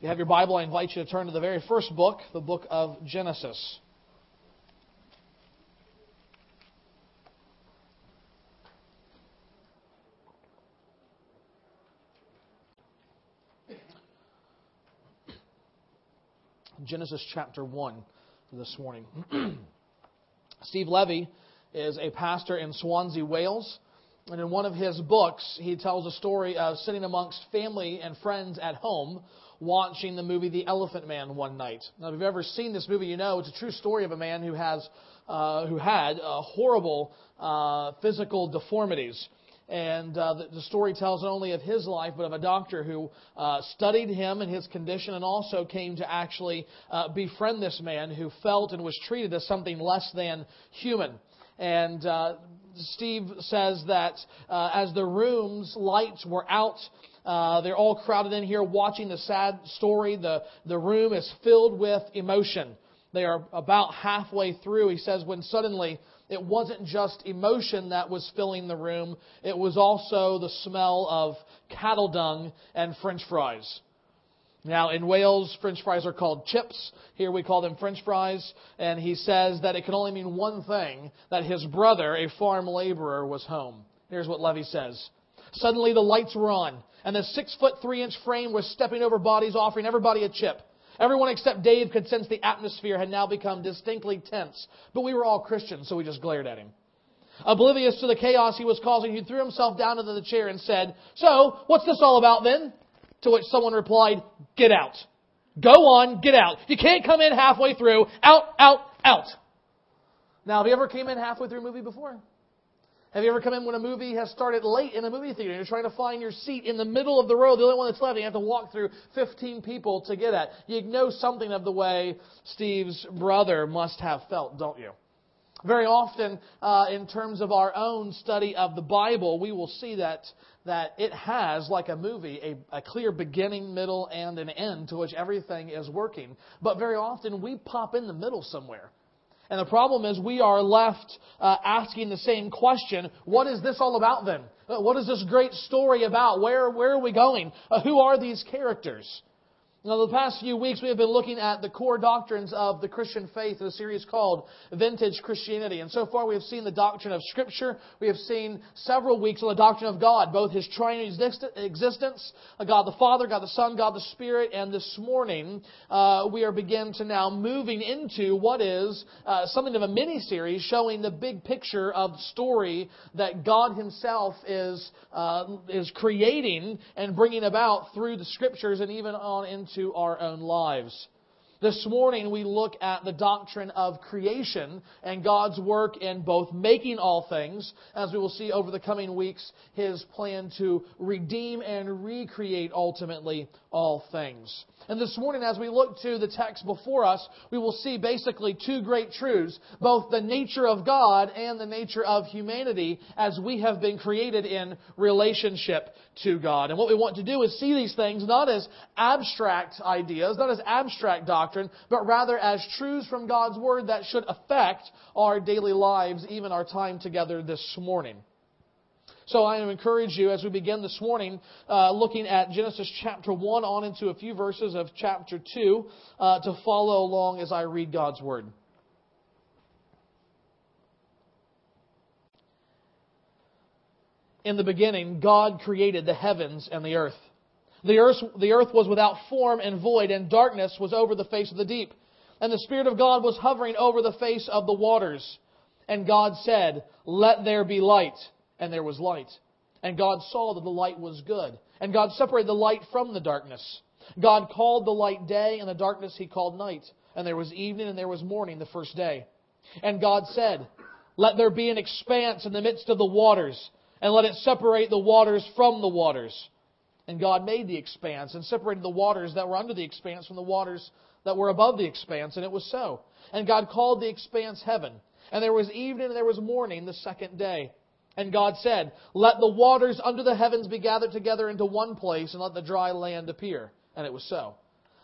You have your Bible, I invite you to turn to the very first book, the book of Genesis. Genesis chapter 1 this morning. Steve Levy is a pastor in Swansea, Wales. And in one of his books, he tells a story of sitting amongst family and friends at home watching the movie The Elephant Man one night. Now, if you've ever seen this movie, you know it's a true story of a man who has uh, who had uh, horrible uh, physical deformities. And uh, the, the, story tells not only of his life, but of a doctor who uh, studied him and his condition and also came to actually uh, befriend this man who felt and was treated as something less than human. And uh, Steve says that uh, as the room's lights were out, uh, they're all crowded in here watching the sad story. The, the room is filled with emotion. They are about halfway through, he says, when suddenly it wasn't just emotion that was filling the room, it was also the smell of cattle dung and french fries. Now, in Wales, French fries are called chips. Here we call them French fries. And he says that it can only mean one thing that his brother, a farm laborer, was home. Here's what Levy says. Suddenly the lights were on, and the six foot three inch frame was stepping over bodies, offering everybody a chip. Everyone except Dave could sense the atmosphere had now become distinctly tense. But we were all Christians, so we just glared at him. Oblivious to the chaos he was causing, he threw himself down into the chair and said, So, what's this all about then? To which someone replied, Get out. Go on, get out. You can't come in halfway through. Out, out, out. Now, have you ever came in halfway through a movie before? Have you ever come in when a movie has started late in a movie theater and you're trying to find your seat in the middle of the row, the only one that's left, and you have to walk through 15 people to get at? You know something of the way Steve's brother must have felt, don't you? Very often, uh, in terms of our own study of the Bible, we will see that that it has, like a movie, a, a, clear beginning, middle, and an end to which everything is working. But very often we pop in the middle somewhere. And the problem is we are left uh, asking the same question what is this all about then? Uh, what is this great story about? Where, where are we going? Uh, who are these characters? Now, the past few weeks, we have been looking at the core doctrines of the Christian faith in a series called Vintage Christianity. And so far, we have seen the doctrine of Scripture. We have seen several weeks on the doctrine of God, both His triune existence, uh, God the Father, God the Son, God the Spirit. And this morning, uh, we are beginning to now moving into what is uh, something of a mini series showing the big picture of the story that God Himself is, uh, is creating and bringing about through the Scriptures and even on into into our own lives. This morning we look at the doctrine of creation and God's work in both making all things, as we will see over the coming weeks, His plan to redeem and recreate ultimately all things. And this morning, as we look to the text before us, we will see basically two great truths, both the nature of God and the nature of humanity as we have been created in relationship to God. And what we want to do is see these things not as abstract ideas, not as abstract doctrine, but rather as truths from God's Word that should affect our daily lives, even our time together this morning. So I encourage you as we begin this morning, uh, looking at Genesis chapter 1 on into a few verses of chapter 2, uh, to follow along as I read God's Word. In the beginning, God created the heavens and the earth. The earth, the earth was without form and void, and darkness was over the face of the deep. And the Spirit of God was hovering over the face of the waters. And God said, Let there be light and there was light. And God saw that the light was good. And God separated the light from the darkness. God called the light day, and the darkness he called night. And there was evening and there was morning the first day. And God said, Let there be an expanse in the midst of the waters, and let it separate the waters from the waters. And God made the expanse and separated the waters that were under the expanse from the waters that were above the expanse, and it was so. And God called the expanse heaven. And there was evening and there was morning the second day. And God said, Let the waters under the heavens be gathered together into one place, and let the dry land appear. And it was so.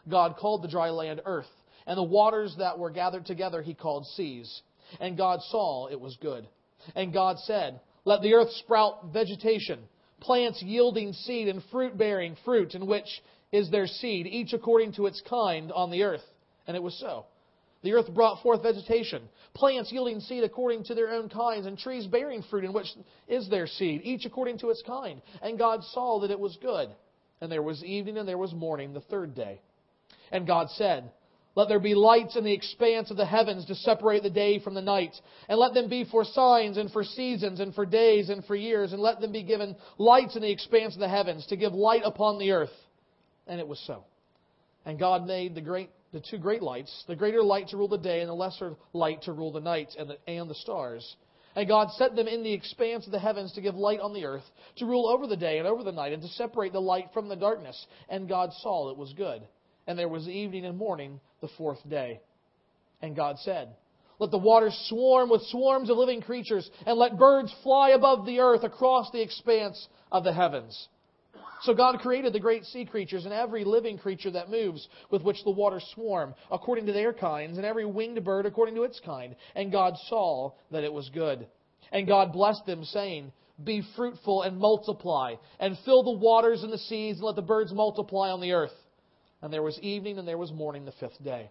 God called the dry land earth, and the waters that were gathered together he called seas. And God saw it was good. And God said, Let the earth sprout vegetation, plants yielding seed and fruit bearing fruit, in which is their seed, each according to its kind on the earth. And it was so. The earth brought forth vegetation, plants yielding seed according to their own kinds, and trees bearing fruit in which is their seed, each according to its kind. And God saw that it was good. And there was evening and there was morning the third day. And God said, Let there be lights in the expanse of the heavens to separate the day from the night, and let them be for signs and for seasons and for days and for years, and let them be given lights in the expanse of the heavens to give light upon the earth. And it was so. And God made the great the two great lights, the greater light to rule the day and the lesser light to rule the night and the, and the stars. And God set them in the expanse of the heavens to give light on the earth, to rule over the day and over the night, and to separate the light from the darkness. And God saw it was good. And there was evening and morning the fourth day. And God said, Let the waters swarm with swarms of living creatures, and let birds fly above the earth across the expanse of the heavens. So God created the great sea creatures and every living creature that moves, with which the waters swarm, according to their kinds, and every winged bird according to its kind. And God saw that it was good. And God blessed them, saying, Be fruitful and multiply, and fill the waters and the seas, and let the birds multiply on the earth. And there was evening and there was morning the fifth day.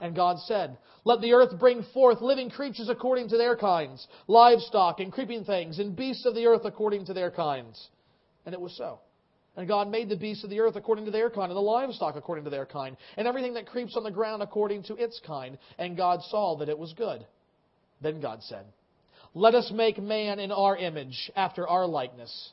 And God said, Let the earth bring forth living creatures according to their kinds, livestock and creeping things, and beasts of the earth according to their kinds. And it was so. And God made the beasts of the earth according to their kind, and the livestock according to their kind, and everything that creeps on the ground according to its kind. And God saw that it was good. Then God said, Let us make man in our image, after our likeness.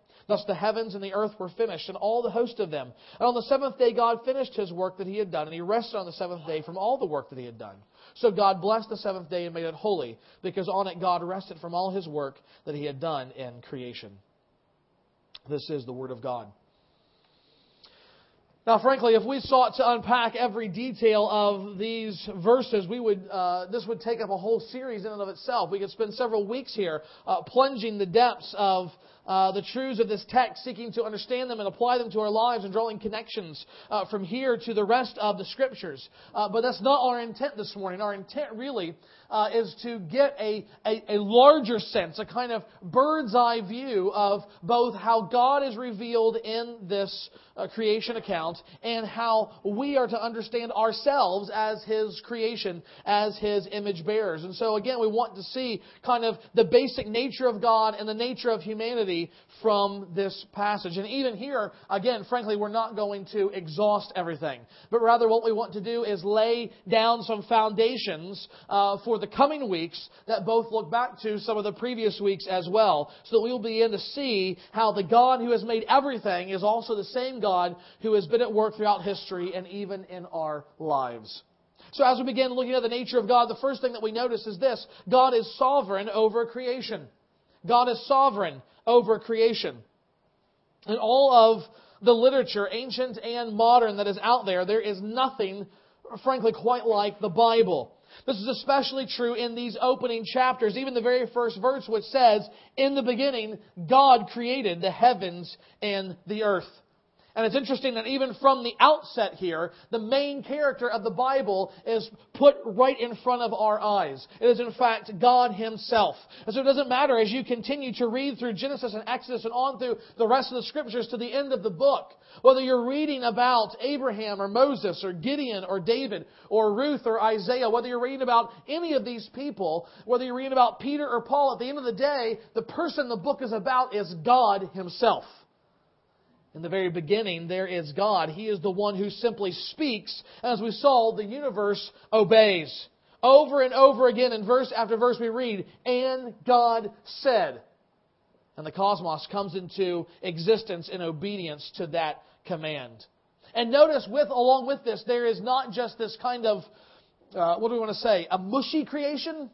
Thus the heavens and the earth were finished, and all the host of them. And on the seventh day God finished his work that he had done, and he rested on the seventh day from all the work that he had done. So God blessed the seventh day and made it holy, because on it God rested from all his work that he had done in creation. This is the word of God. Now, frankly, if we sought to unpack every detail of these verses, we would, uh, this would take up a whole series in and of itself. We could spend several weeks here uh, plunging the depths of uh, the truths of this text, seeking to understand them and apply them to our lives and drawing connections uh, from here to the rest of the scriptures. Uh, but that's not our intent this morning. Our intent really uh, is to get a, a, a, larger sense, a kind of bird's eye view of both how God is revealed in this uh, creation account and how we are to understand ourselves as His creation, as His image bearers. And so again, we want to see kind of the basic nature of God and the nature of humanity from this passage. And even here, again, frankly, we're not going to exhaust everything, but rather what we want to do is lay down some foundations uh, for the coming weeks that both look back to some of the previous weeks as well, so that we will begin to see how the God who has made everything is also the same God who has been at work throughout history and even in our lives. So as we begin looking at the nature of God, the first thing that we notice is this God is sovereign over creation. God is sovereign over creation. In all of the literature, ancient and modern, that is out there, there is nothing, frankly, quite like the Bible. This is especially true in these opening chapters, even the very first verse, which says, In the beginning, God created the heavens and the earth. And it's interesting that even from the outset here, the main character of the Bible is put right in front of our eyes. It is in fact God Himself. And so it doesn't matter as you continue to read through Genesis and Exodus and on through the rest of the scriptures to the end of the book, whether you're reading about Abraham or Moses or Gideon or David or Ruth or Isaiah, whether you're reading about any of these people, whether you're reading about Peter or Paul, at the end of the day, the person the book is about is God Himself. In the very beginning, there is God. He is the one who simply speaks. As we saw, the universe obeys. Over and over again in verse after verse we read, and God said. And the cosmos comes into existence in obedience to that command. And notice, with along with this, there is not just this kind of uh, what do we want to say? A mushy creation.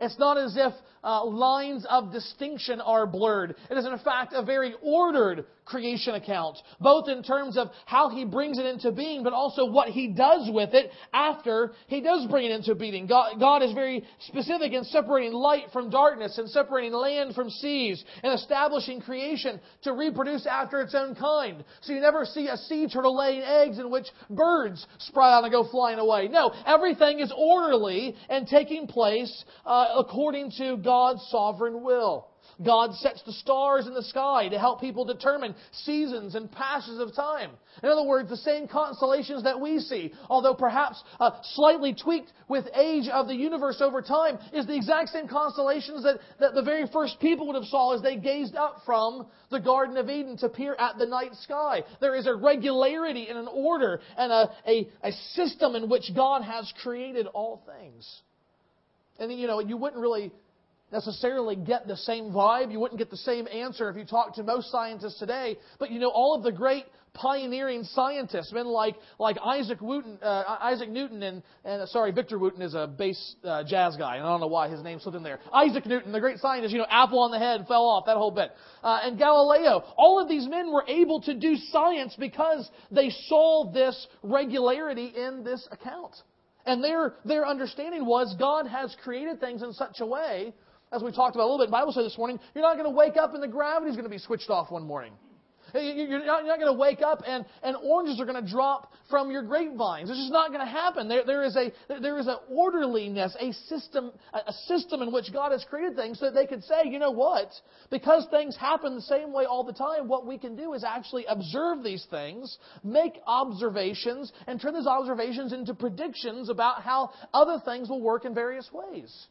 It's not as if uh, lines of distinction are blurred. It is, in fact, a very ordered creation account, both in terms of how he brings it into being, but also what he does with it after he does bring it into being. God, God is very specific in separating light from darkness and separating land from seas and establishing creation to reproduce after its own kind. So you never see a sea turtle laying eggs in which birds sprout out and go flying away. No, everything is orderly and taking place uh, according to God's sovereign will. God sets the stars in the sky to help people determine seasons and passages of time. In other words, the same constellations that we see, although perhaps uh, slightly tweaked with age of the universe over time, is the exact same constellations that, that the very first people would have saw as they gazed up from the Garden of Eden to peer at the night sky. There is a regularity and an order and a, a, a system in which God has created all things. And you know, you wouldn't really necessarily get the same vibe. You wouldn't get the same answer if you talked to most scientists today. But you know, all of the great pioneering scientists, men like like Isaac Newton, uh, Isaac Newton, and, and uh, sorry, Victor Wooten is a bass uh, jazz guy, and I don't know why his name slipped in there. Isaac Newton, the great scientist, you know, apple on the head fell off, that whole bit. Uh, and Galileo, all of these men were able to do science because they saw this regularity in this account. And their, their understanding was God has created things in such a way as we talked about a little bit in Bible study this morning, you're not going to wake up and the gravity's going to be switched off one morning. You're not, not, going to wake up and, and oranges are going to drop from your grapevines. It's just not going to happen. There, there is a there is an orderliness, a system, a system in which God has created things so that they could say, you know what? Because things happen the same way all the time, what we can do is actually observe these things, make observations, and turn those observations into predictions about how other things will work in various ways.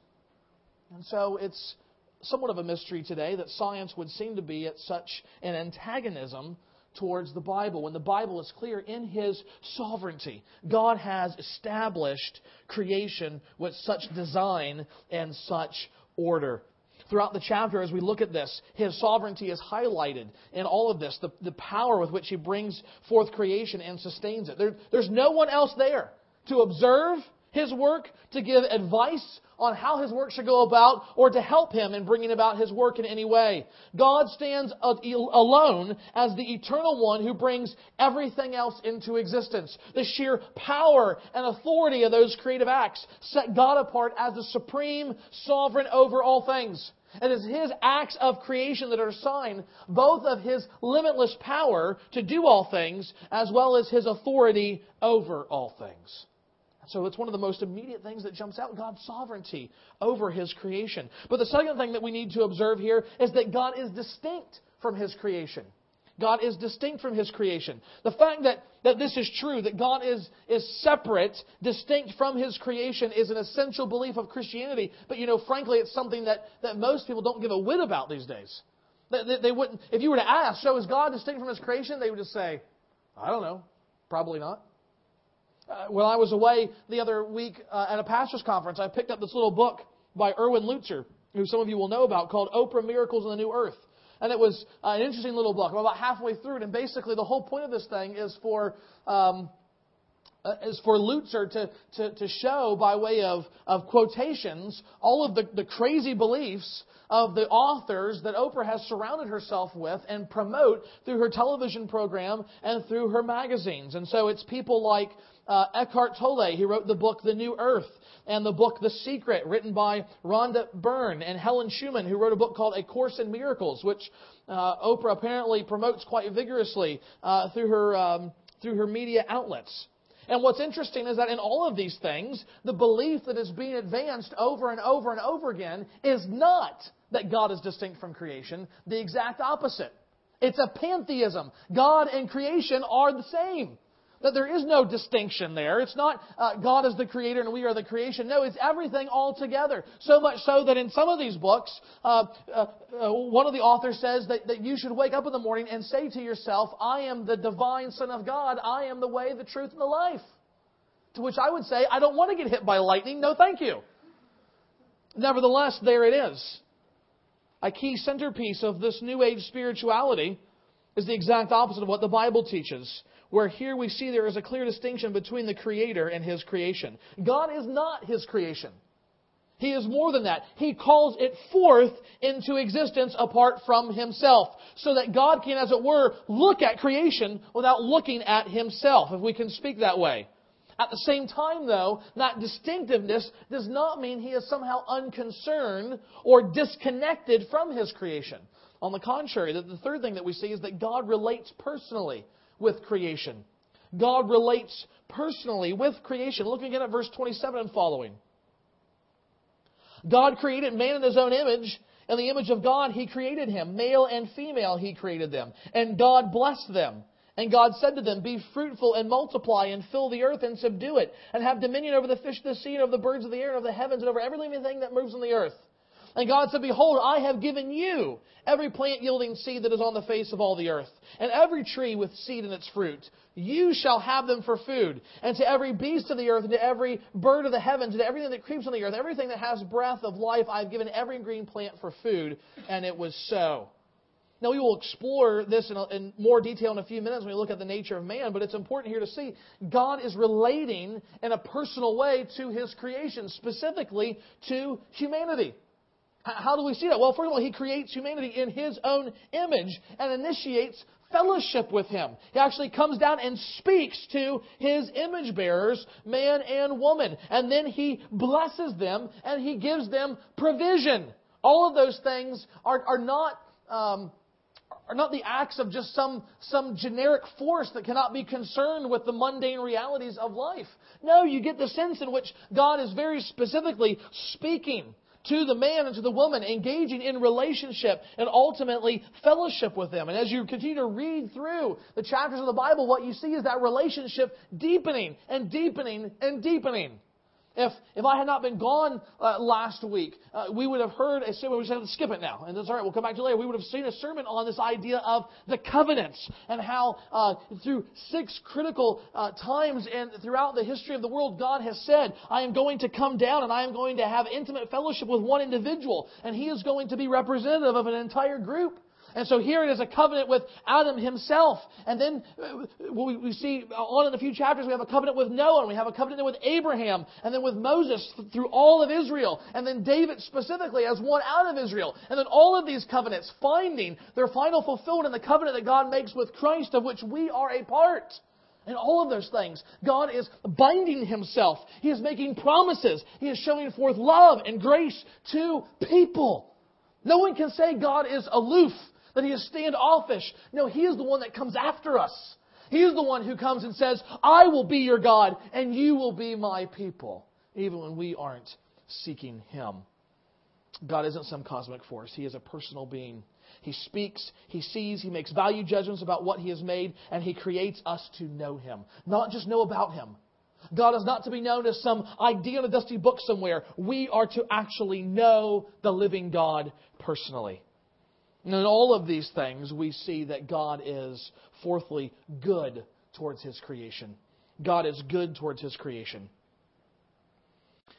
And so it's somewhat of a mystery today that science would seem to be at such an antagonism towards the Bible when the Bible is clear in His sovereignty. God has established creation with such design and such order. Throughout the chapter, as we look at this, His sovereignty is highlighted in all of this, the, the power with which He brings forth creation and sustains it. There, there's no one else there to observe His work, to give advice on how his work should go about or to help him in bringing about his work in any way. God stands alone as the eternal one who brings everything else into existence. The sheer power and authority of those creative acts set God apart as the supreme sovereign over all things. It is His acts of creation that are a sign both of His limitless power to do all things as well as His authority over all things. So it's one of the most immediate things that jumps out God's sovereignty over His creation. But the second thing that we need to observe here is that God is distinct from His creation. God is distinct from His creation. The fact that, that this is true, that God is, is separate, distinct from His creation, is an essential belief of Christianity. But, you know, frankly, it's something that, that most people don't give a whit about these days. They, they wouldn't, if you were to ask, so is God distinct from His creation? They would just say, I don't know. Probably not. Uh, when I was away the other week uh, at a pastor's conference, I picked up this little book by Erwin Lutzer, who some of you will know about, called Oprah Miracles in the New Earth. And it was uh, an interesting little book. I'm about halfway through it, and basically the whole point of this thing is for um, is for Lutzer to, to, to show, by way of, of quotations, all of the, the crazy beliefs of the authors that Oprah has surrounded herself with and promote through her television program and through her magazines. And so it's people like uh, Eckhart Tolle. He wrote the book The New Earth and the book The Secret, written by Rhonda Byrne and Helen Schucman, who wrote a book called A Course in Miracles, which uh, Oprah apparently promotes quite vigorously uh, through her um, through her media outlets. And what's interesting is that in all of these things, the belief that is being advanced over and over and over again is not that God is distinct from creation, the exact opposite. It's a pantheism. God and creation are the same. That there is no distinction there. It's not uh, God is the creator and we are the creation. No, it's everything all together. So much so that in some of these books, uh, uh, uh, one of the authors says that, that you should wake up in the morning and say to yourself, I am the divine Son of God. I am the way, the truth, and the life. To which I would say, I don't want to get hit by lightning. No, thank you. Nevertheless, there it is. a key centerpiece of this New Age spirituality is the exact opposite of what the Bible teaches, where here we see there is a clear distinction between the Creator and His creation. God is not His creation. He is more than that. He calls it forth into existence apart from Himself, so that God can, as it were, look at creation without looking at Himself, if we can speak that way. At the same time, though, that distinctiveness does not mean he is somehow unconcerned or disconnected from his creation. On the contrary, the third thing that we see is that God relates personally with creation. God relates personally with creation. Look again at verse 27 and following. God created man in his own image. In the image of God, he created him. Male and female, he created them. And God blessed them. And God said to them, Be fruitful and multiply and fill the earth and subdue it, and have dominion over the fish of the sea and over the birds of the air and over the heavens and over every living thing that moves on the earth. And God said, Behold, I have given you every plant yielding seed that is on the face of all the earth, and every tree with seed in its fruit. You shall have them for food. And to every beast of the earth, and to every bird of the heavens, and to everything that creeps on the earth, everything that has breath of life, I have given every green plant for food. And it was so. Now, we will explore this in, a, in, more detail in a few minutes when we look at the nature of man, but it's important here to see God is relating in a personal way to his creation, specifically to humanity. How do we see that? Well, first of all, he creates humanity in his own image and initiates fellowship with him. He actually comes down and speaks to his image bearers, man and woman. And then he blesses them and he gives them provision. All of those things are, are not. Um, are not the acts of just some, some generic force that cannot be concerned with the mundane realities of life. No, you get the sense in which God is very specifically speaking to the man and to the woman, engaging in relationship and ultimately fellowship with them. And as you continue to read through the chapters of the Bible, what you see is that relationship deepening and deepening and deepening. If, if I had not been gone uh, last week, uh, we would have heard a sermon. We to skip it now, and that's all right. We'll come back to it later. We would have seen a sermon on this idea of the covenants and how, uh, through six critical uh, times and throughout the history of the world, God has said, "I am going to come down and I am going to have intimate fellowship with one individual, and He is going to be representative of an entire group." And so here it is a covenant with Adam himself. And then uh, we see on in a few chapters, we have a covenant with Noah, and we have a covenant with Abraham, and then with Moses through all of Israel, and then David specifically as one out of Israel. And then all of these covenants finding their final fulfillment in the covenant that God makes with Christ, of which we are a part. And all of those things, God is binding Himself. He is making promises. He is showing forth love and grace to people. No one can say God is aloof that he is standoffish. No, he is the one that comes after us. He is the one who comes and says, I will be your God and you will be my people, even when we aren't seeking him. God isn't some cosmic force. He is a personal being. He speaks, he sees, he makes value judgments about what he has made, and he creates us to know him. Not just know about him. God is not to be known as some idea in a dusty book somewhere. We are to actually know the living God personally. And in all of these things, we see that God is, fourthly, good towards His creation. God is good towards His creation.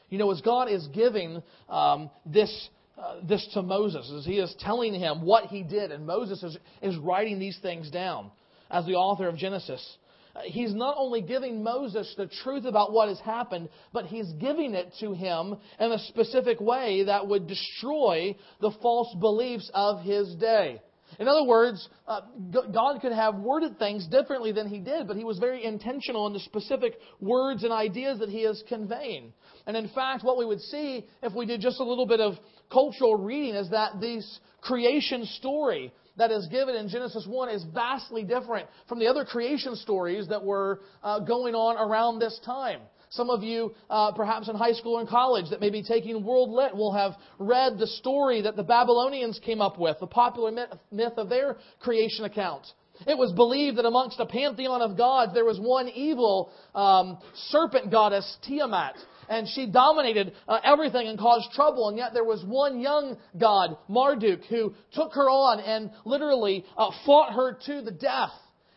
You know, as God is giving um, this, uh, this to Moses, as He is telling him what He did, and Moses is, is writing these things down as the author of Genesis, he's not only giving Moses the truth about what has happened, but he's giving it to him in a specific way that would destroy the false beliefs of his day. In other words, uh, God could have worded things differently than he did, but he was very intentional in the specific words and ideas that he is conveying. And in fact, what we would see if we did just a little bit of cultural reading is that this creation story that is given in Genesis 1 is vastly different from the other creation stories that were uh, going on around this time. Some of you, uh, perhaps in high school and college, that may be taking World Lit will have read the story that the Babylonians came up with, the popular myth, of their creation account. It was believed that amongst a pantheon of gods, there was one evil um, serpent goddess, Tiamat, and she dominated uh, everything and caused trouble. And yet there was one young god, Marduk, who took her on and literally uh, fought her to the death.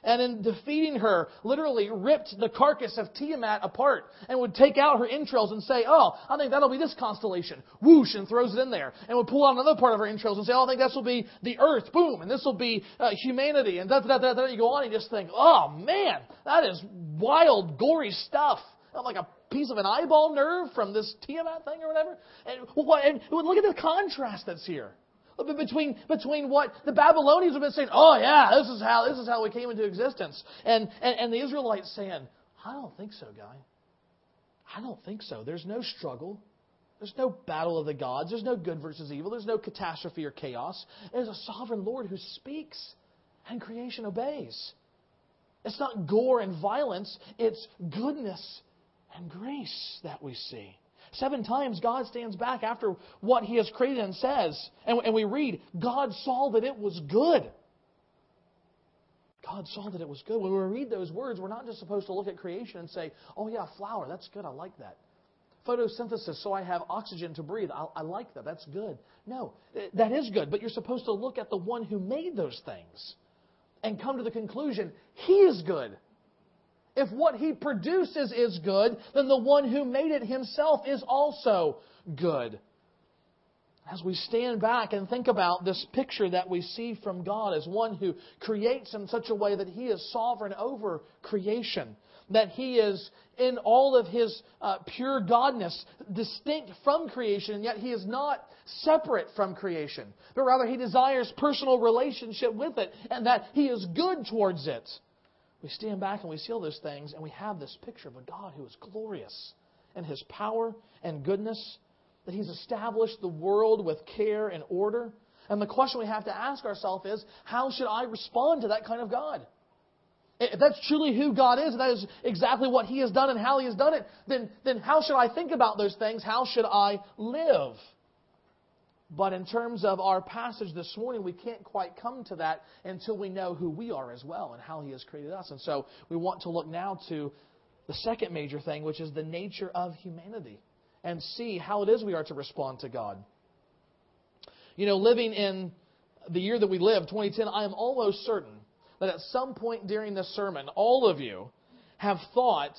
and in defeating her, literally ripped the carcass of Tiamat apart and would take out her entrails and say, Oh, I think that'll be this constellation. Whoosh, and throws it in there. And would pull out another part of her entrails and say, Oh, I think this will be the earth. Boom, and this will be uh, humanity. And da da da da. You go on and you just think, Oh, man, that is wild, gory stuff. Like a piece of an eyeball nerve from this Tiamat thing or whatever. And, and look at the contrast that's here between, between what the Babylonians have been saying, oh yeah, this is how, this is how we came into existence. And, and, and the Israelites saying, I don't think so, guy. I don't think so. There's no struggle. There's no battle of the gods. There's no good versus evil. There's no catastrophe or chaos. There's a sovereign Lord who speaks and creation obeys. It's not gore and violence, it's goodness and grace that we see. Seven times God stands back after what he has created and says, and, we read, God saw that it was good. God saw that it was good. When we read those words, we're not just supposed to look at creation and say, oh, yeah, flower, that's good, I like that. Photosynthesis, so I have oxygen to breathe, I, I like that, that's good. No, that is good, but you're supposed to look at the one who made those things and come to the conclusion, he is good. If what he produces is good, then the one who made it himself is also good. As we stand back and think about this picture that we see from God as one who creates in such a way that he is sovereign over creation, that he is in all of his uh, pure godness, distinct from creation, and yet he is not separate from creation, but rather he desires personal relationship with it, and that he is good towards it. We stand back and we see all those things, and we have this picture of a God who is glorious in his power and goodness, that he's established the world with care and order. And the question we have to ask ourselves is how should I respond to that kind of God? If that's truly who God is, and that is exactly what He has done and how He has done it, then, then how should I think about those things? How should I live? But in terms of our passage this morning, we can't quite come to that until we know who we are as well and how He has created us. And so we want to look now to the second major thing, which is the nature of humanity, and see how it is we are to respond to God. You know, living in the year that we live, 2010, I am almost certain that at some point during this sermon, all of you have thought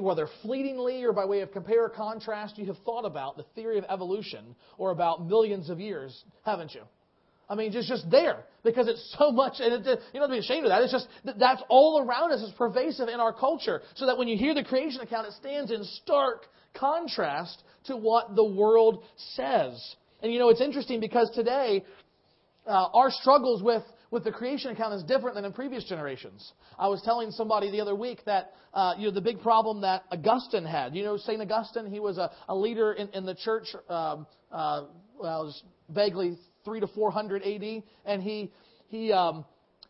whether fleetingly or by way of compare or contrast, you have thought about the theory of evolution or about millions of years, haven't you? I mean, just just there because it's so much, and it, you don't have to be ashamed of that. It's just that's all around us. It's pervasive in our culture, so that when you hear the creation account, it stands in stark contrast to what the world says. And you know, it's interesting because today uh, our struggles with with the creation account is different than in previous generations. I was telling somebody the other week that uh, you know the big problem that Augustine had. You know Saint Augustine, he was a, a leader in, in the church. Um, uh, well, vaguely three to four hundred A.D. And he he um,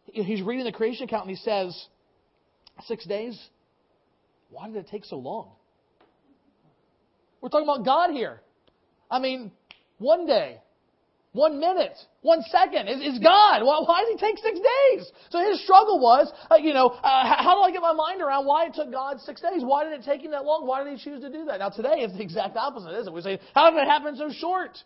he's reading the creation account and he says, six days. Why did it take so long? We're talking about God here. I mean, one day, one minute, one second is, is God. Why, why does He take six days? So his struggle was, uh, you know, uh, how do I get my mind around why it took God six days? Why did it take Him that long? Why did He choose to do that? Now today it's the exact opposite, isn't it? We say, how did it happen so short?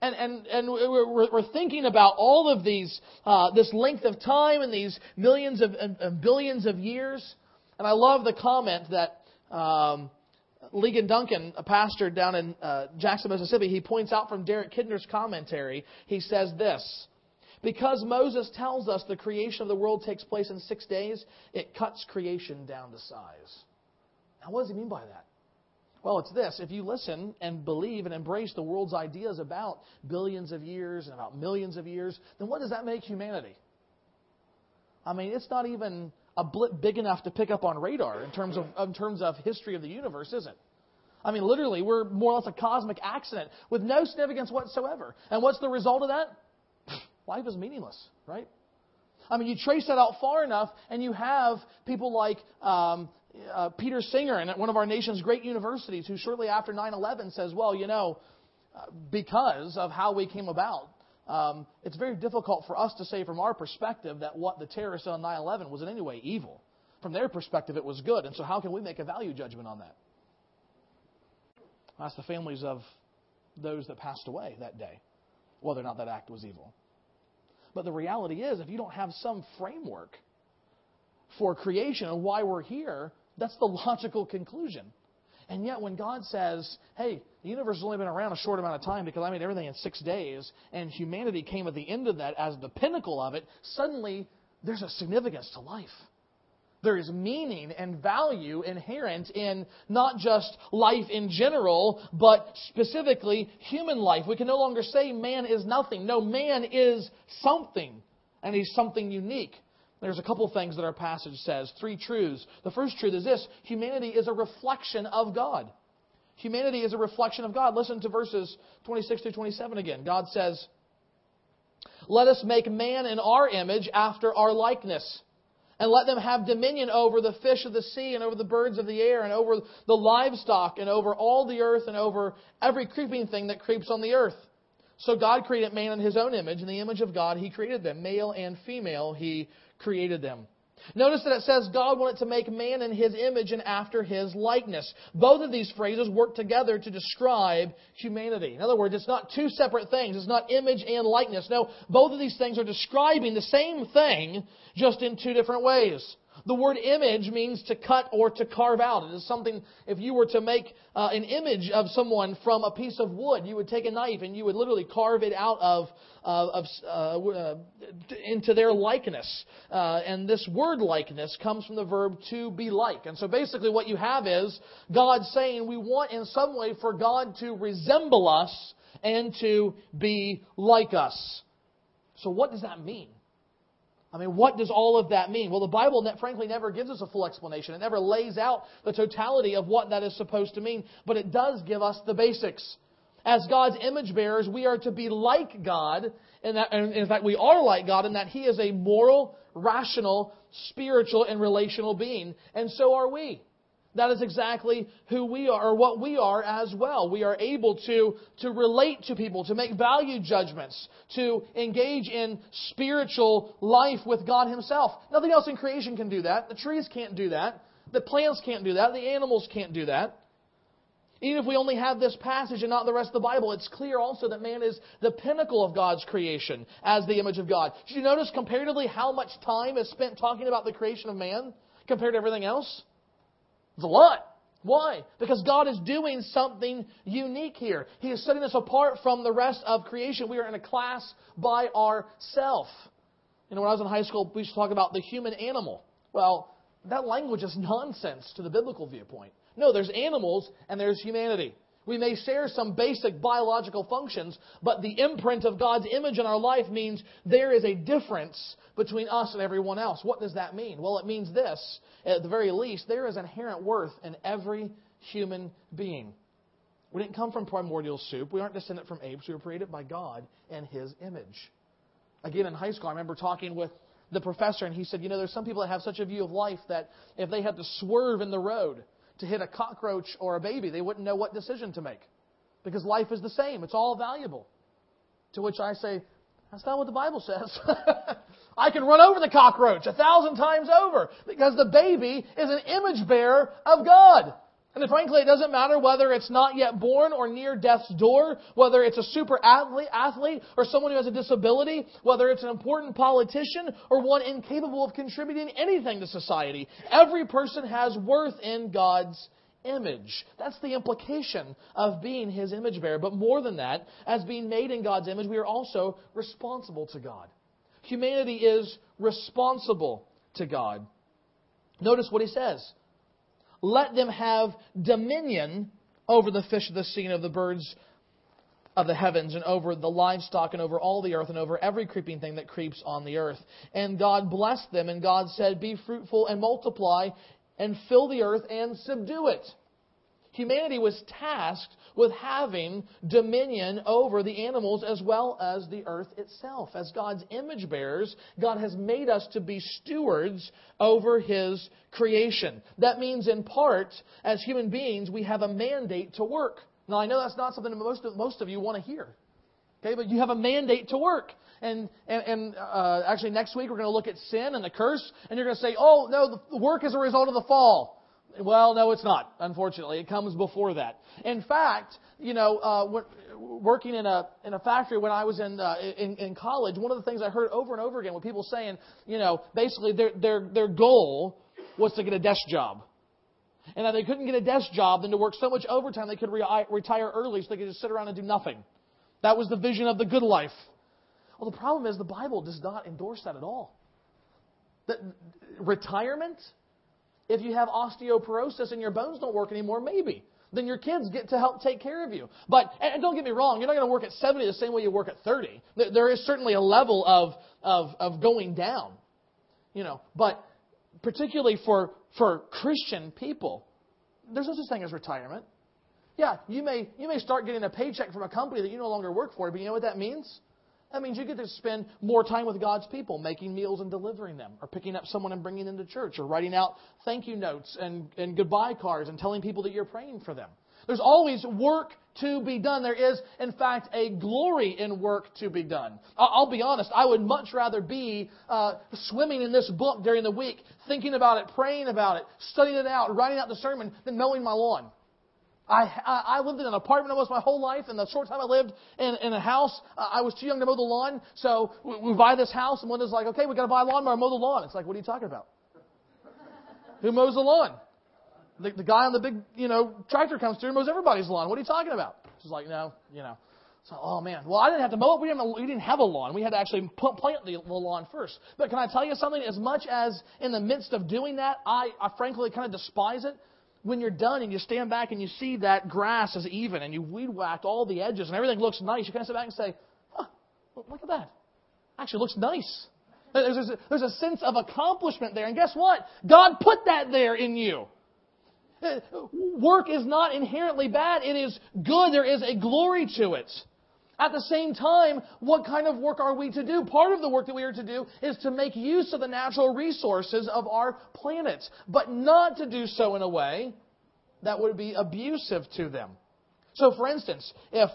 And, and, and we're, we're thinking about all of these, uh, this length of time and these millions of and, and billions of years. And I love the comment that um, Ligon Duncan, a pastor down in uh, Jackson, Mississippi, he points out from Derek Kidner's commentary, he says this Because Moses tells us the creation of the world takes place in six days, it cuts creation down to size. Now, what does he mean by that? Well, it's this. If you listen and believe and embrace the world's ideas about billions of years and about millions of years, then what does that make humanity? I mean, it's not even a blip big enough to pick up on radar in terms of in terms of history of the universe, is it? I mean, literally, we're more or less a cosmic accident with no significance whatsoever. And what's the result of that? Life is meaningless, right? I mean, you trace that out far enough, and you have people like um, uh, Peter Singer in one of our nation's great universities, who shortly after 9 11 says, Well, you know, uh, because of how we came about, um, it's very difficult for us to say from our perspective that what the terrorists on 9 11 was in any way evil. From their perspective, it was good. And so, how can we make a value judgment on that? Ask the families of those that passed away that day whether or not that act was evil. But the reality is, if you don't have some framework for creation and why we're here, that's the logical conclusion. And yet, when God says, hey, the universe has only been around a short amount of time because I made everything in six days, and humanity came at the end of that as the pinnacle of it, suddenly there's a significance to life. There is meaning and value inherent in not just life in general, but specifically human life. We can no longer say man is nothing. No, man is something, and he's something unique. There's a couple things that our passage says. Three truths. The first truth is this humanity is a reflection of God. Humanity is a reflection of God. Listen to verses 26 to 27 again. God says, Let us make man in our image after our likeness and let them have dominion over the fish of the sea and over the birds of the air and over the livestock and over all the earth and over every creeping thing that creeps on the earth. So God created man in his own image. In the image of God, he created them. Male and female, he created them. Notice that it says God wanted to make man in his image and after his likeness. Both of these phrases work together to describe humanity. In other words, it's not two separate things. It's not image and likeness. No, both of these things are describing the same thing, just in two different ways. The word image means to cut or to carve out. It is something, if you were to make uh, an image of someone from a piece of wood, you would take a knife and you would literally carve it out of, uh, of uh, uh into their likeness. Uh, and this word likeness comes from the verb to be like. And so basically what you have is God saying we want in some way for God to resemble us and to be like us. So what does that mean? I mean, what does all of that mean? Well, the Bible, frankly, never gives us a full explanation. It never lays out the totality of what that is supposed to mean, but it does give us the basics. As God's image bearers, we are to be like God, and, that, and in fact, we are like God in that He is a moral, rational, spiritual, and relational being, and so are we. That is exactly who we are, or what we are as well. We are able to, to relate to people, to make value judgments, to engage in spiritual life with God Himself. Nothing else in creation can do that. The trees can't do that. The plants can't do that. The animals can't do that. Even if we only have this passage and not the rest of the Bible, it's clear also that man is the pinnacle of God's creation as the image of God. Did you notice comparatively how much time is spent talking about the creation of man compared to everything else? It's a lot. Why? Because God is doing something unique here. He is setting us apart from the rest of creation. We are in a class by ourselves. You know, when I was in high school, we used to talk about the human animal. Well, that language is nonsense to the biblical viewpoint. No, there's animals and there's humanity. We may share some basic biological functions, but the imprint of God's image in our life means there is a difference between us and everyone else. What does that mean? Well, it means this. At the very least, there is inherent worth in every human being. We didn't come from primordial soup. We aren't descended from apes. We were created by God in His image. Again, in high school, I remember talking with the professor, and he said, You know, there's some people that have such a view of life that if they had to swerve in the road, to hit a cockroach or a baby, they wouldn't know what decision to make. Because life is the same, it's all valuable. To which I say, that's not what the Bible says. I can run over the cockroach a thousand times over because the baby is an image bearer of God. And frankly, it doesn't matter whether it's not yet born or near death's door, whether it's a super athlete, athlete or someone who has a disability, whether it's an important politician or one incapable of contributing anything to society. Every person has worth in God's image. That's the implication of being His image bearer. But more than that, as being made in God's image, we are also responsible to God. Humanity is responsible to God. Notice what He says let them have dominion over the fish of the sea and of the birds of the heavens and over the livestock and over all the earth and over every creeping thing that creeps on the earth. And God blessed them, and God said, Be fruitful and multiply and fill the earth and subdue it. Humanity was tasked with having dominion over the animals as well as the earth itself. As God's image bearers, God has made us to be stewards over His creation. That means, in part, as human beings, we have a mandate to work. Now, I know that's not something that most of, most of you want to hear. Okay, but you have a mandate to work. And, and, and uh, actually, next week we're going to look at sin and the curse, and you're going to say, oh, no, the work is a result of the fall. Well, no, it's not. Unfortunately, it comes before that. In fact, you know, uh, working in a in a factory when I was in, uh, in in college, one of the things I heard over and over again were people saying, you know, basically their their their goal was to get a desk job. And if they couldn't get a desk job, then to work so much overtime they could re- retire early so they could just sit around and do nothing. That was the vision of the good life. Well, the problem is the Bible does not endorse that at all. The, retirement, if you have osteoporosis and your bones don't work anymore, maybe. Then your kids get to help take care of you. But, and don't get me wrong, you're not going to work at 70 the same way you work at 30. There is certainly a level of, of, of going down. You know, but particularly for, for Christian people, there's no such thing as retirement. Yeah, you may, you may start getting a paycheck from a company that you no longer work for, but you know what that means? That means you get to spend more time with God's people, making meals and delivering them, or picking up someone and bringing them to church, or writing out thank you notes and, and goodbye cards and telling people that you're praying for them. There's always work to be done. There is, in fact, a glory in work to be done. I'll be honest, I would much rather be uh, swimming in this book during the week, thinking about it, praying about it, studying it out, writing out the sermon, than mowing my lawn. I, I, lived in an apartment almost my whole life, and the short time I lived in, in a house, uh, I was too young to mow the lawn. So we, we buy this house, and Linda's like, okay, we got to buy a lawnmower, mow the lawn. It's like, what are you talking about? Who mows the lawn? The, the guy on the big, you know, tractor comes through and mows everybody's lawn. What are you talking about? She's like, no, you know. So, oh man. Well, I didn't have to mow it. We didn't, we didn't have a lawn. We had to actually plant the, the lawn first. But can I tell you something? As much as in the midst of doing that, I, I frankly kind of despise it when you're done and you stand back and you see that grass is even and you weed whacked all the edges and everything looks nice, you kind of sit back and say, huh, look at that. Actually looks nice. There's a, there's a sense of accomplishment there. And guess what? God put that there in you. Uh, work is not inherently bad. It is good. There is a glory to it. At the same time, what kind of work are we to do? Part of the work that we are to do is to make use of the natural resources of our planet, but not to do so in a way that would be abusive to them. So, for instance, if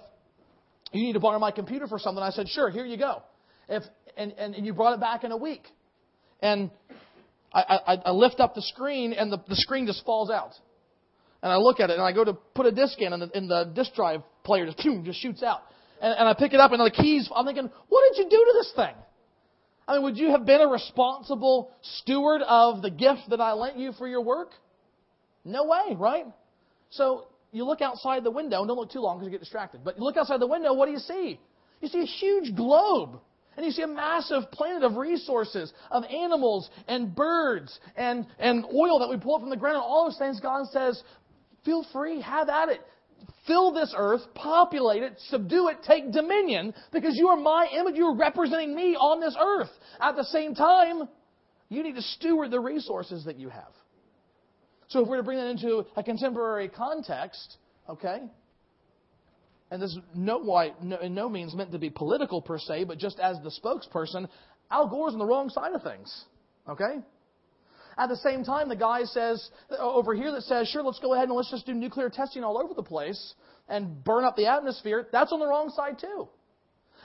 you need to borrow my computer for something, I said, sure, here you go. If, and, and, you brought it back in a week. And I, I, I lift up the screen, and the, the screen just falls out. And I look at it, and I go to put a disk in, and the, and the disk drive player just, boom, just shoots out and, and I pick it up and the keys, I'm thinking, what did you do to this thing? I mean, would you have been a responsible steward of the gift that I lent you for your work? No way, right? So you look outside the window, and don't look too long because you get distracted. But you look outside the window, what do you see? You see a huge globe. And you see a massive planet of resources, of animals and birds and, and oil that we pull up from the ground. And all those things, God says, feel free, have at it fill this earth, populate it, subdue it, take dominion, because you are my image. You are representing me on this earth. At the same time, you need to steward the resources that you have. So if we're to bring that into a contemporary context, okay, and this is no, why, no, in no means meant to be political per se, but just as the spokesperson, Al Gore's on the wrong side of things. Okay? At the same time, the guy says uh, over here that says, sure, let's go ahead and let's just do nuclear testing all over the place and burn up the atmosphere. That's on the wrong side too.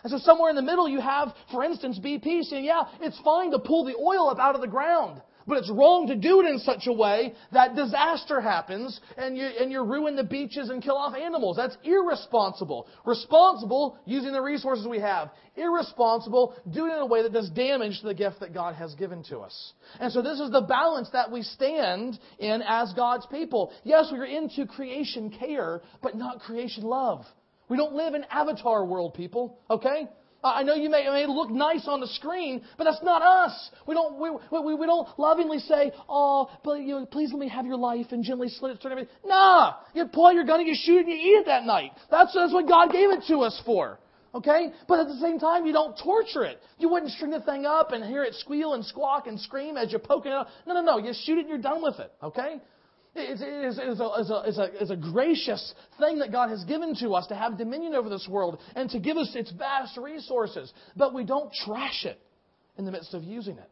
And so somewhere in the middle, you have, for instance, BP saying, yeah, it's fine to pull the oil up out of the ground. But it's wrong to do it in such a way that disaster happens and you, and you ruin the beaches and kill off animals. That's irresponsible. Responsible, using the resources we have. Irresponsible, doing it in a way that does damage to the gift that God has given to us. And so this is the balance that we stand in as God's people. Yes, we are into creation care, but not creation love. We don't live in avatar world, people, okay? I know you may, it may look nice on the screen, but that's not us. We don't, we, we, we don't lovingly say, oh, but, you know, please let me have your life and gently slit it, turn. Nah! You pull out your gun and you shoot it and you eat it that night. That's, that's what God gave it to us for. Okay? But at the same time, you don't torture it. You wouldn't string the thing up and hear it squeal and squawk and scream as you're poking it out. No, no, no. You shoot it and you're done with it. Okay? It is, it is, a, is, a, is, a, is a gracious thing that God has given to us to have dominion over this world and to give us its vast resources. But we don't trash it in the midst of using it.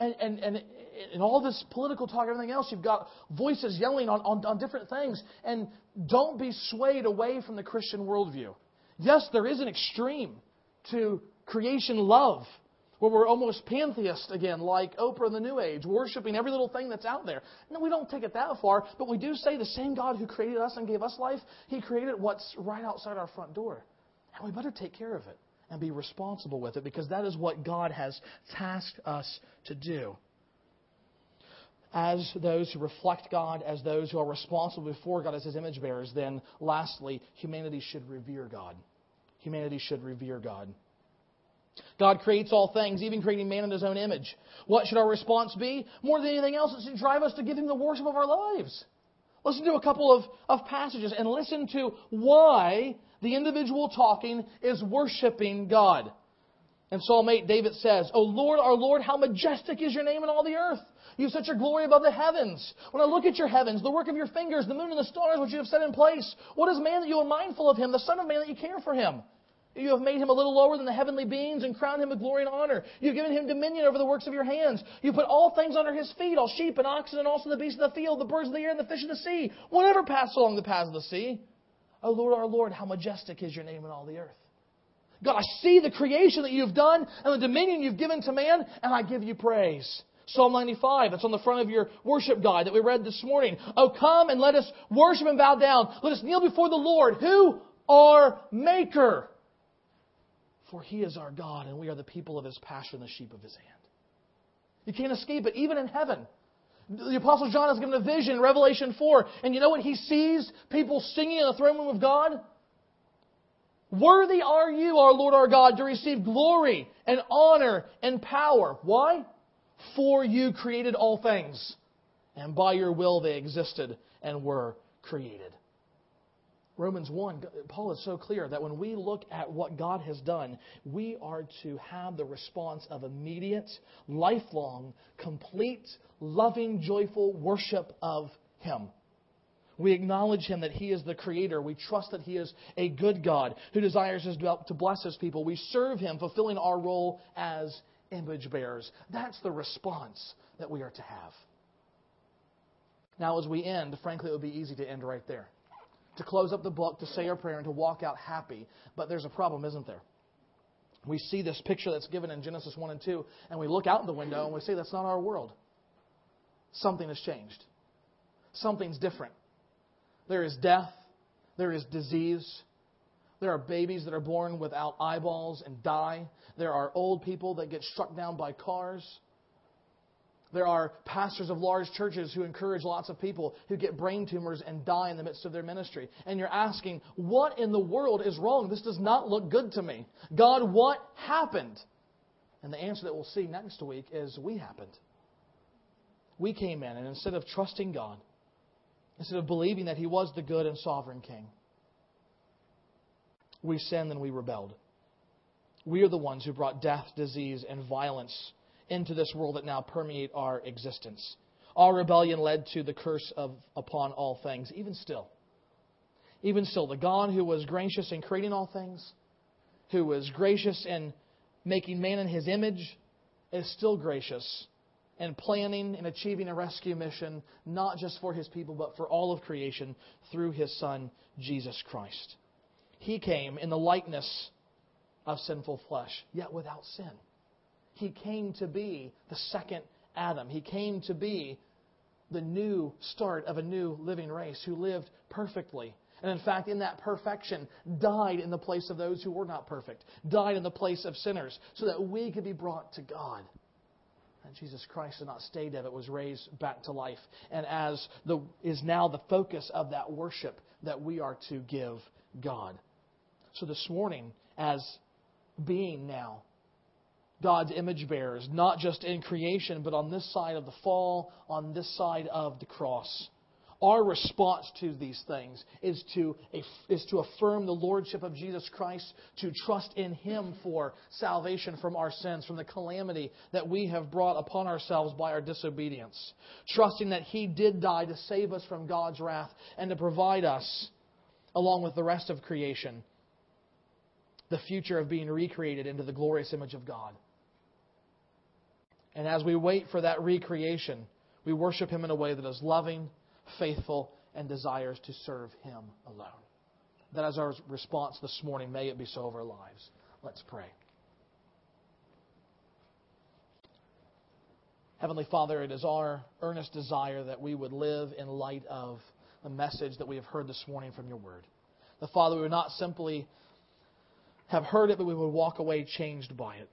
And, and, and in all this political talk, and everything else, you've got voices yelling on, on, on different things. And don't be swayed away from the Christian worldview. Yes, there is an extreme to creation love where we're almost pantheist again, like Oprah in the New Age, worshiping every little thing that's out there. No, we don't take it that far, but we do say the same God who created us and gave us life, He created what's right outside our front door. And we better take care of it and be responsible with it because that is what God has tasked us to do. As those who reflect God, as those who are responsible before God as His image bearers, then lastly, humanity should revere God. Humanity should revere God. God creates all things, even creating man in his own image. What should our response be? More than anything else, it should drive us to give him the worship of our lives. Listen to a couple of, of passages and listen to why the individual talking is worshiping God. In Psalm 8, David says, O Lord, our Lord, how majestic is your name in all the earth. You have such a glory above the heavens. When I look at your heavens, the work of your fingers, the moon and the stars which you have set in place, what is man that you are mindful of him, the Son of Man that you care for him? You have made him a little lower than the heavenly beings and crowned him with glory and honor. You've given him dominion over the works of your hands. You put all things under his feet, all sheep and oxen and also the beasts of the field, the birds of the air and the fish of the sea, whatever passes along the paths of the sea. O Lord, our Lord, how majestic is your name in all the earth. God, I see the creation that you've done and the dominion you've given to man, and I give you praise. Psalm 95, that's on the front of your worship guide that we read this morning. Oh, come and let us worship and bow down. Let us kneel before the Lord, who our Maker. For he is our God, and we are the people of his and the sheep of his hand. You can't escape it, even in heaven. The Apostle John has given a vision, Revelation 4, and you know what he sees? People singing in the throne room of God? Worthy are you, our Lord our God, to receive glory and honor and power. Why? For you created all things, and by your will they existed and were created. Romans 1, Paul is so clear that when we look at what God has done, we are to have the response of immediate, lifelong, complete, loving, joyful worship of Him. We acknowledge Him that He is the Creator. We trust that He is a good God who desires to bless His people. We serve Him, fulfilling our role as image bearers. That's the response that we are to have. Now, as we end, frankly, it would be easy to end right there to close up the book, to say our prayer, and to walk out happy. But there's a problem, isn't there? We see this picture that's given in Genesis 1 and 2, and we look out the window and we say, that's not our world. Something has changed. Something's different. There is death. There is disease. There are babies that are born without eyeballs and die. There are old people that get struck down by cars. There are pastors of large churches who encourage lots of people who get brain tumors and die in the midst of their ministry. And you're asking, what in the world is wrong? This does not look good to me. God, what happened? And the answer that we'll see next week is we happened. We came in, and instead of trusting God, instead of believing that He was the good and sovereign King, we sinned and we rebelled. We are the ones who brought death, disease, and violence into this world that now permeate our existence. Our rebellion led to the curse of upon all things, even still. Even still, the God who was gracious in creating all things, who was gracious in making man in his image, is still gracious in planning and achieving a rescue mission, not just for his people, but for all of creation through his Son, Jesus Christ. He came in the likeness of sinful flesh, yet without sin. He came to be the second Adam. He came to be the new start of a new living race who lived perfectly. And in fact, in that perfection, died in the place of those who were not perfect, died in the place of sinners, so that we could be brought to God. And Jesus Christ did not stay dead, but was raised back to life. And as the is now the focus of that worship that we are to give God. So this morning, as being now God's image bearers, not just in creation, but on this side of the fall, on this side of the cross. Our response to these things is to, is to affirm the Lordship of Jesus Christ, to trust in Him for salvation from our sins, from the calamity that we have brought upon ourselves by our disobedience. Trusting that He did die to save us from God's wrath and to provide us, along with the rest of creation, the future of being recreated into the glorious image of God. And as we wait for that recreation, we worship Him in a way that is loving, faithful, and desires to serve Him alone. That is our response this morning. May it be so of our lives. Let's pray. Heavenly Father, it is our earnest desire that we would live in light of the message that we have heard this morning from your word. The Father, we would not simply have heard it, but we would walk away changed by it.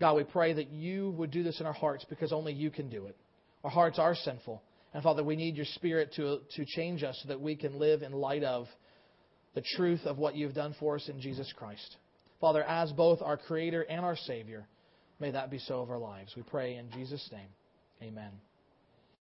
God, we pray that you would do this in our hearts because only you can do it. Our hearts are sinful. And Father, we need your Spirit to, to change us so that we can live in light of the truth of what you've done for us in Jesus Christ. Father, as both our Creator and our Savior, may that be so of our lives. We pray in Jesus' name. Amen.